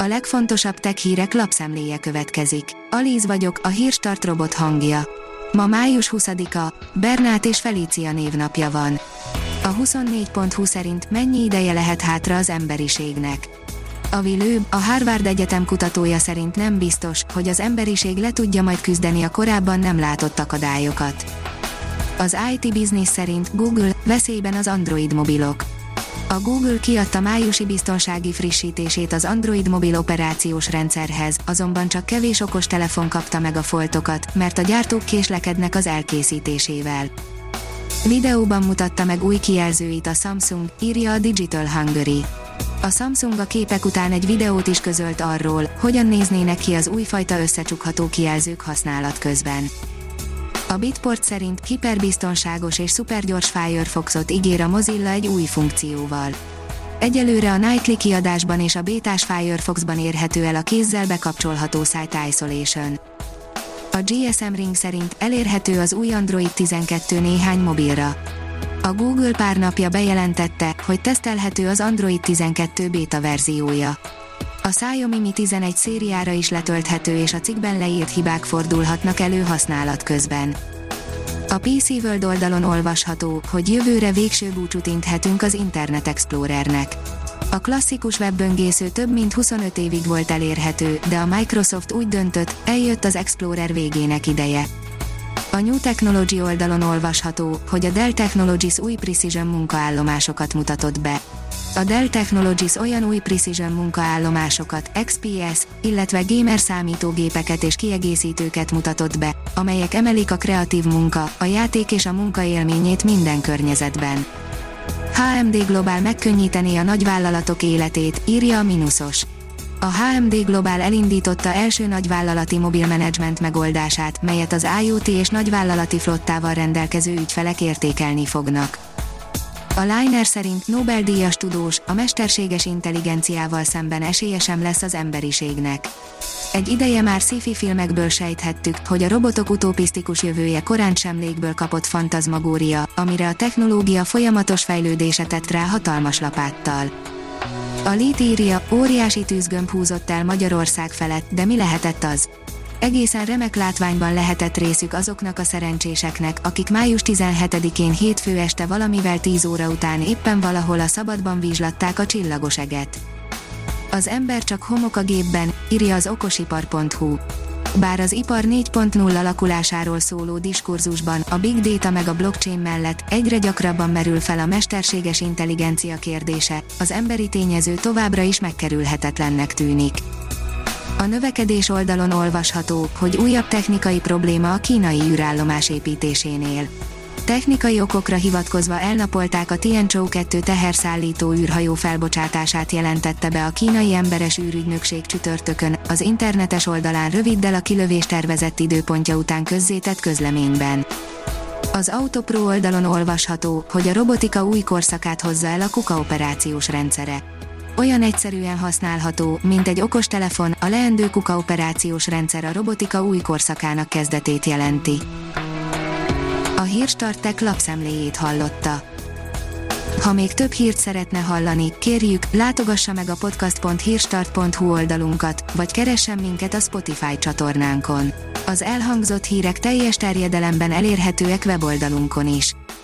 A legfontosabb tech hírek lapszemléje következik. Alíz vagyok, a hírstart robot hangja. Ma május 20-a, Bernát és Felícia névnapja van. A 24.20 szerint mennyi ideje lehet hátra az emberiségnek. A Vilő, a Harvard Egyetem kutatója szerint nem biztos, hogy az emberiség le tudja majd küzdeni a korábban nem látott akadályokat. Az IT Business szerint Google veszélyben az Android mobilok. A Google kiadta májusi biztonsági frissítését az Android mobil operációs rendszerhez, azonban csak kevés okos telefon kapta meg a foltokat, mert a gyártók késlekednek az elkészítésével. Videóban mutatta meg új kijelzőit a Samsung, írja a Digital Hungary. A Samsung a képek után egy videót is közölt arról, hogyan néznének ki az újfajta összecsukható kijelzők használat közben. A Bitport szerint hiperbiztonságos és szupergyors Firefoxot ígér a Mozilla egy új funkcióval. Egyelőre a Nightly kiadásban és a bétás Firefoxban érhető el a kézzel bekapcsolható Site Isolation. A GSM Ring szerint elérhető az új Android 12 néhány mobilra. A Google pár napja bejelentette, hogy tesztelhető az Android 12 beta verziója. A Xiaomi Mi 11 szériára is letölthető és a cikkben leírt hibák fordulhatnak elő használat közben. A PC World oldalon olvasható, hogy jövőre végső búcsút inthetünk az Internet Explorernek. A klasszikus webböngésző több mint 25 évig volt elérhető, de a Microsoft úgy döntött, eljött az Explorer végének ideje. A New Technology oldalon olvasható, hogy a Dell Technologies új Precision munkaállomásokat mutatott be. A Dell Technologies olyan új Precision munkaállomásokat, XPS, illetve gamer számítógépeket és kiegészítőket mutatott be, amelyek emelik a kreatív munka, a játék és a munka élményét minden környezetben. HMD Global megkönnyítené a nagyvállalatok életét, írja a Minusos. A HMD Global elindította első nagyvállalati mobilmenedzsment megoldását, melyet az IoT és nagyvállalati flottával rendelkező ügyfelek értékelni fognak. A Liner szerint Nobel-díjas tudós, a mesterséges intelligenciával szemben esélye sem lesz az emberiségnek. Egy ideje már sci-fi filmekből sejthettük, hogy a robotok utopisztikus jövője korán sem légből kapott fantazmagória, amire a technológia folyamatos fejlődése tett rá hatalmas lapáttal. A írja, óriási tűzgömb húzott el Magyarország felett, de mi lehetett az? Egészen remek látványban lehetett részük azoknak a szerencséseknek, akik május 17-én hétfő este valamivel 10 óra után éppen valahol a szabadban vizslatták a csillagos eget. Az ember csak homok a gépben, írja az okosipar.hu. Bár az ipar 4.0 alakulásáról szóló diskurzusban a big data meg a blockchain mellett egyre gyakrabban merül fel a mesterséges intelligencia kérdése, az emberi tényező továbbra is megkerülhetetlennek tűnik. A növekedés oldalon olvasható, hogy újabb technikai probléma a kínai űrállomás építésénél. Technikai okokra hivatkozva elnapolták a Tianzhou 2 teherszállító űrhajó felbocsátását jelentette be a kínai emberes űrügynökség csütörtökön, az internetes oldalán röviddel a kilövés tervezett időpontja után közzétett közleményben. Az Autopro oldalon olvasható, hogy a robotika új korszakát hozza el a KUKA operációs rendszere olyan egyszerűen használható, mint egy okostelefon, a leendő kuka operációs rendszer a robotika új korszakának kezdetét jelenti. A Hírstartek lapszemléjét hallotta. Ha még több hírt szeretne hallani, kérjük, látogassa meg a podcast.hírstart.hu oldalunkat, vagy keressen minket a Spotify csatornánkon. Az elhangzott hírek teljes terjedelemben elérhetőek weboldalunkon is.